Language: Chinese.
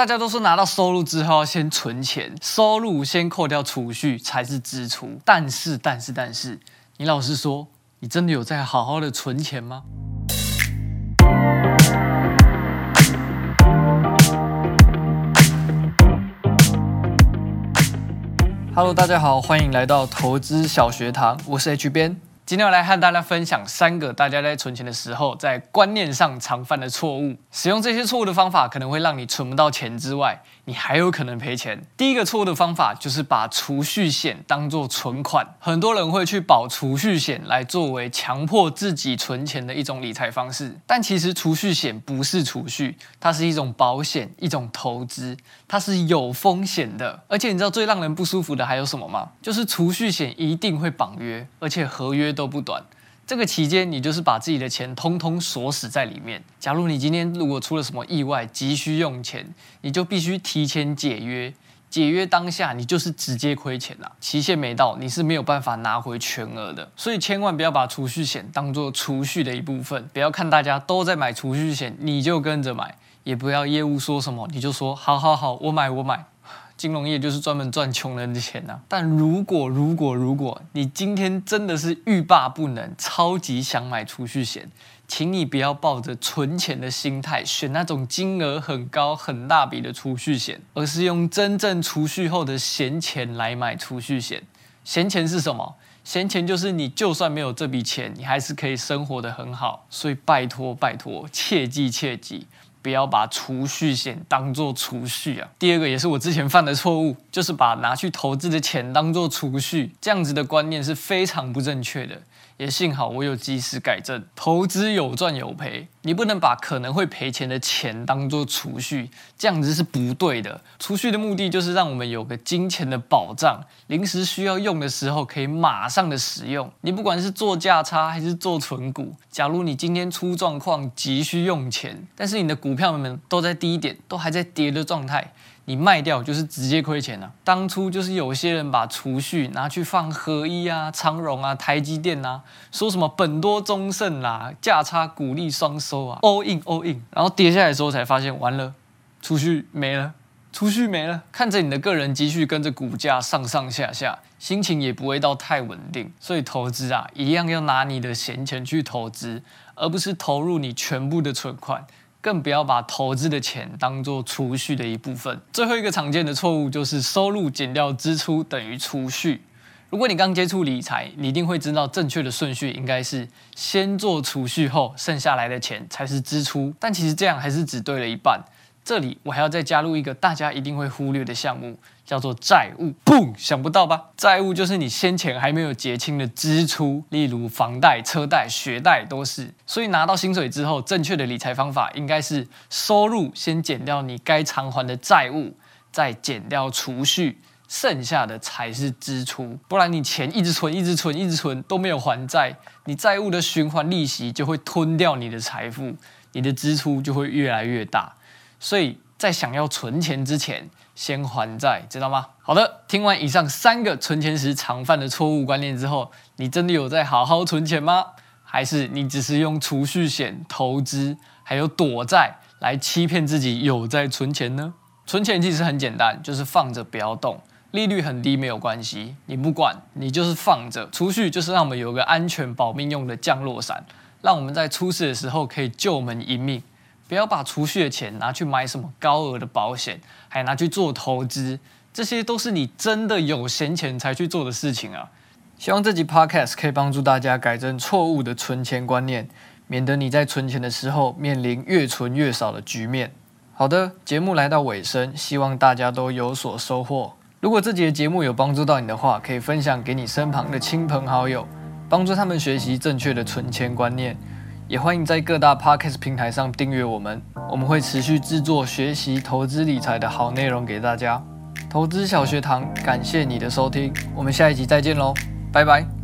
大家都说拿到收入之后要先存钱，收入先扣掉储蓄才是支出。但是，但是，但是，你老实说，你真的有在好好的存钱吗？Hello，大家好，欢迎来到投资小学堂，我是 H 编。今天我来和大家分享三个大家在存钱的时候在观念上常犯的错误。使用这些错误的方法，可能会让你存不到钱之外，你还有可能赔钱。第一个错误的方法就是把储蓄险当做存款。很多人会去保储蓄险来作为强迫自己存钱的一种理财方式，但其实储蓄险不是储蓄，它是一种保险，一种投资，它是有风险的。而且你知道最让人不舒服的还有什么吗？就是储蓄险一定会绑约，而且合约都不短，这个期间你就是把自己的钱通通锁死在里面。假如你今天如果出了什么意外，急需用钱，你就必须提前解约。解约当下你就是直接亏钱了，期限没到，你是没有办法拿回全额的。所以千万不要把储蓄险当做储蓄的一部分，不要看大家都在买储蓄险，你就跟着买，也不要业务说什么你就说好好好，我买我买。金融业就是专门赚穷人的钱呐、啊。但如果如果如果你今天真的是欲罢不能，超级想买储蓄险，请你不要抱着存钱的心态选那种金额很高很大笔的储蓄险，而是用真正储蓄后的闲钱来买储蓄险。闲钱是什么？闲钱就是你就算没有这笔钱，你还是可以生活得很好。所以拜托拜托，切记切记。不要把储蓄险当做储蓄啊！第二个也是我之前犯的错误，就是把拿去投资的钱当做储蓄，这样子的观念是非常不正确的。也幸好我有及时改正，投资有赚有赔，你不能把可能会赔钱的钱当做储蓄，这样子是不对的。储蓄的目的就是让我们有个金钱的保障，临时需要用的时候可以马上的使用。你不管是做价差还是做存股，假如你今天出状况急需用钱，但是你的股票们都在低点，都还在跌的状态。你卖掉就是直接亏钱了。当初就是有些人把储蓄拿去放合一啊、昌荣啊、台积电啊，说什么本多终胜啦、价差股利双收啊，all in all in，然后跌下来的时候才发现完了，储蓄没了，储蓄没了。看着你的个人积蓄跟着股价上上下下，心情也不会到太稳定。所以投资啊，一样要拿你的闲钱去投资，而不是投入你全部的存款。更不要把投资的钱当做储蓄的一部分。最后一个常见的错误就是收入减掉支出等于储蓄。如果你刚接触理财，你一定会知道正确的顺序应该是先做储蓄后，剩下来的钱才是支出。但其实这样还是只对了一半。这里我还要再加入一个大家一定会忽略的项目，叫做债务。砰，想不到吧？债务就是你先前还没有结清的支出，例如房贷、车贷、学贷都是。所以拿到薪水之后，正确的理财方法应该是收入先减掉你该偿还的债务，再减掉储蓄，剩下的才是支出。不然你钱一直存、一直存、一直存都没有还债，你债务的循环利息就会吞掉你的财富，你的支出就会越来越大。所以在想要存钱之前，先还债，知道吗？好的，听完以上三个存钱时常犯的错误观念之后，你真的有在好好存钱吗？还是你只是用储蓄险、投资还有躲债来欺骗自己有在存钱呢？存钱其实很简单，就是放着不要动，利率很低没有关系，你不管，你就是放着。储蓄就是让我们有个安全保命用的降落伞，让我们在出事的时候可以救我们一命。不要把储蓄的钱拿去买什么高额的保险，还拿去做投资，这些都是你真的有闲钱才去做的事情啊！希望这集 Podcast 可以帮助大家改正错误的存钱观念，免得你在存钱的时候面临越存越少的局面。好的，节目来到尾声，希望大家都有所收获。如果这集的节目有帮助到你的话，可以分享给你身旁的亲朋好友，帮助他们学习正确的存钱观念。也欢迎在各大 Podcast 平台上订阅我们，我们会持续制作学习投资理财的好内容给大家。投资小学堂，感谢你的收听，我们下一集再见喽，拜拜。